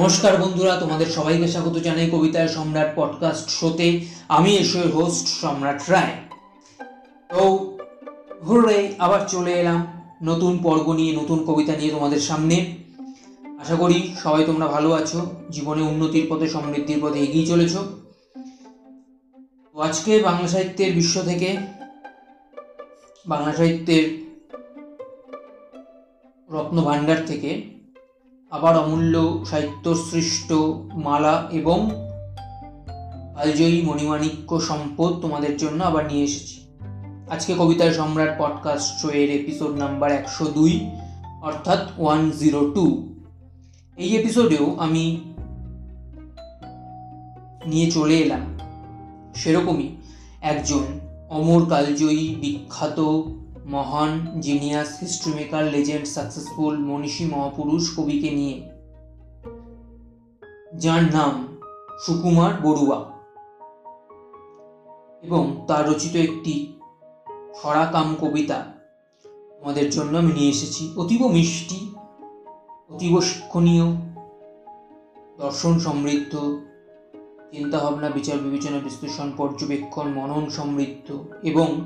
নমস্কার বন্ধুরা, তোমাদের সবাইকে স্বাগত জানাই কবিতায় সম্রাট পডকাস্ট শোতে। আমি এসের হোস্ট সম্রাট রায়। তো, ঘুরে আবার চলে এলাম নতুন পর্ব নিয়ে, নতুন কবিতা নিয়ে তোমাদের সামনে। আশা করি সবাই তোমরা ভালো আছো, জীবনে উন্নতির পথে, সমৃদ্ধির পথে এগিয়ে চলেছ। আজকে বাংলা সাহিত্যের বিশ্ব থেকে, বাংলা সাহিত্যের রত্ন ভাণ্ডার থেকে আবার অমূল্য সাহিত্য সৃষ্ট মালা এবং কালজয়ী মণিমাণিক্য সম্পদ তোমাদের জন্য আবার নিয়ে এসেছি। আজকে কবিতার সম্রাট পডকাস্ট এর এপিসোড নাম্বার একশো দুই, অর্থাৎ ওয়ান জিরো টু এই এপিসোডেও আমি নিয়ে চলে এলাম। সেরকমই একজন অমর কালজয়ী বিখ্যাত মহান genius history maker legend successful মনীষী, মহাপুরুষ কবিকে নিয়ে। যার নাম সুকুমার বড়ুয়া। এবং তার রচিত একটি ছড়াকাম কবিতা আমাদের জন্য আমি নিয়ে এসেছি। অতীব মিষ্টি, অতীব শিক্ষণীয়, দর্শন সমৃদ্ধ চিন্তা ভাবনা বিচার বিবেচনা বিশ্লেষণ, পর্যবেক্ষণ, মনন সমৃদ্ধ এবং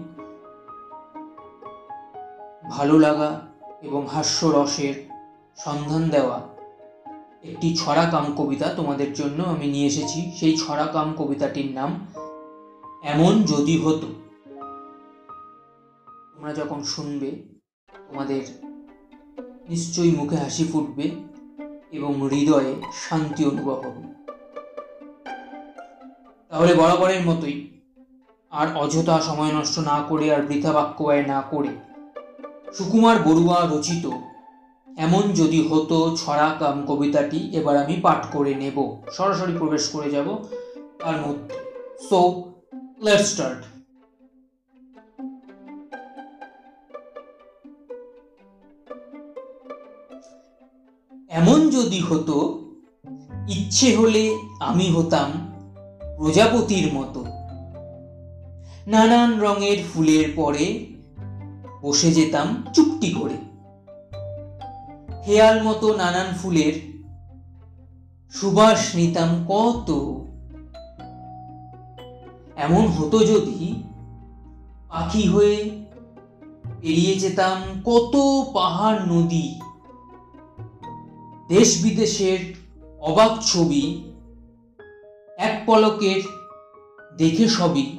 ভালো লাগা এবং হাস্যরসের সন্ধান দেওয়া একটি ছড়াকাম কবিতা তোমাদের জন্য আমি নিয়ে এসেছি। সেই ছড়াকাম কবিতাটির নাম এমন যদি হতো। তোমরা যখন শুনবে, তোমাদের নিশ্চয়ই মুখে হাসি ফুটবে এবং হৃদয়ে শান্তি অনুভব হবে। তাহলে বরাবরের মতোই আর অযথা সময় নষ্ট না করে আর বৃথা বাক্য ব্যয় না করে সুকুমার বড়ুয়া রচিত, এমন যদি হতো ছড়া কাম কবিতাটি, এবার আমি পাঠ করে নেব। সরাসরি প্রবেশ করে যাব তার মধ্যে। সো লেট স্টার্ট এমন যদি হতো, ইচ্ছে হলে আমি হতাম প্রজাপতির মতো। নানান রঙের ফুলের পরে বসে যেতাম চুপটি করে। হেয়াল মতো নানান ফুলের সুবাস নিতাম কত। এমন হতো যদি পাখি হয়ে পেরিয়ে যেতাম কত পাহাড় নদী। দেশ বিদেশের অবাক ছবি, এক পলকের দেখে সবই।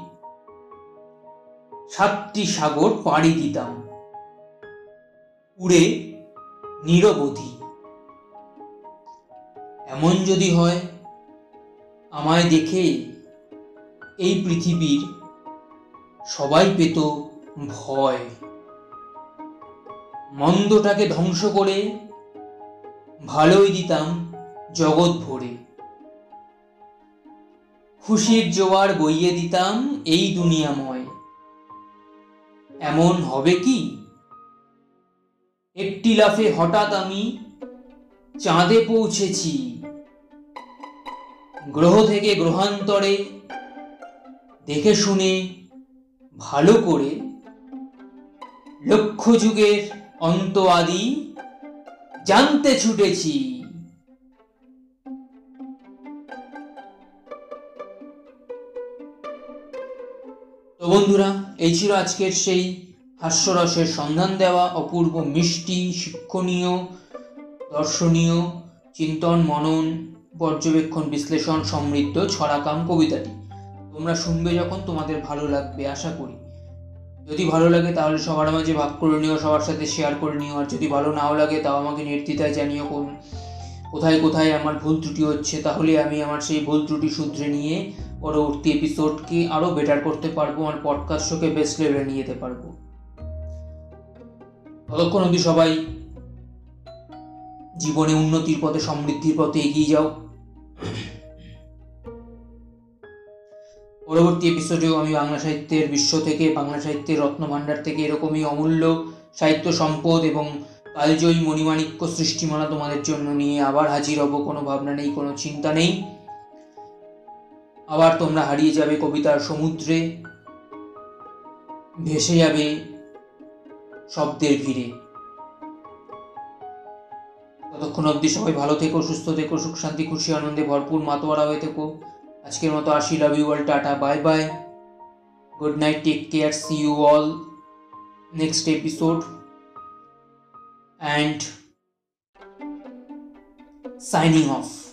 সাতটি সাগর পাড়ি দিতাম। উড়ে নিরবধি। এমন যদি হয়, আমায় দেখে এই পৃথিবীর সবাই পেত ভয়। মন্দটাকে ধ্বংস করে ভালোই দিতাম জগৎ ভরে। খুশির জোয়ার বইয়ে দিতাম এই দুনিয়াময়। এমন হবে কি? একটি লাফে হঠাৎ আমি চাঁদে পৌঁছেছি। গ্রহ থেকে গ্রহান্তরে দেখে শুনে ভালো করে লক্ষ যুগের অন্ত আদি জানতে ছুটেছি। তো বন্ধুরা, এই ছিল আজকের সেই হাস্যরসের সন্ধান দেওয়া, অপূর্ব মিষ্টি, শিক্ষণীয়, দর্শনীয়, চিন্তন, মনন, পর্যবেক্ষণ, বিশ্লেষণ, সমৃদ্ধ, ছড়াকাম কবিতাটি। তোমরা শুনবে যখন তোমাদের ভালো লাগবে, আশা করি। যদি ভালো লাগে তাহলে সবার মাঝে ভাগ করে নিও, সবার সাথে শেয়ার করে নিও, আর যদি ভালো নাও লাগে তাও আমাকে নির্দ্বিধায় জানিও কোন, কোথায় কোথায় আমার ভুল ত্রুটি হচ্ছে, তাহলে আমি আমার সেই ভুল ত্রুটি শুধরে নিয়ে পরবর্তী এপিসোডকে আরও বেটার করতে পারব আমার পডকাস্ট শোকে বেস্ট লেভেলে নিয়ে যেতে পারব। ততক্ষণ অবধি সবাই জীবনে উন্নতির পথে, সমৃদ্ধির পথে এগিয়ে যাও। পরবর্তী এপিসোডেও আমি বাংলা সাহিত্যের বিশ্ব থেকে, বাংলা সাহিত্যের রত্নভাণ্ডার থেকে এরকমই অমূল্য সাহিত্য সম্পদ এবং কালজয়ী মণিমাণিক্য সৃষ্টিমালা তোমাদের জন্য নিয়ে আবার হাজির হব। কোনো ভাবনা নেই, কোনো চিন্তা নেই। আবার তোমরা হারিয়ে যাবে কবিতার সমুদ্রে, ভেসে যাবে শব্দের ভিড়ে। ততক্ষণ অবধি সবাই ভালো থেকো, সুস্থ থেকো, সুখ, শান্তি, খুশি, আনন্দে ভরপুর, মাতোয়ারা হয়ে থেকো। আজকের মতো আসি love you all tata bye bye good night take care see you all next episode and signing off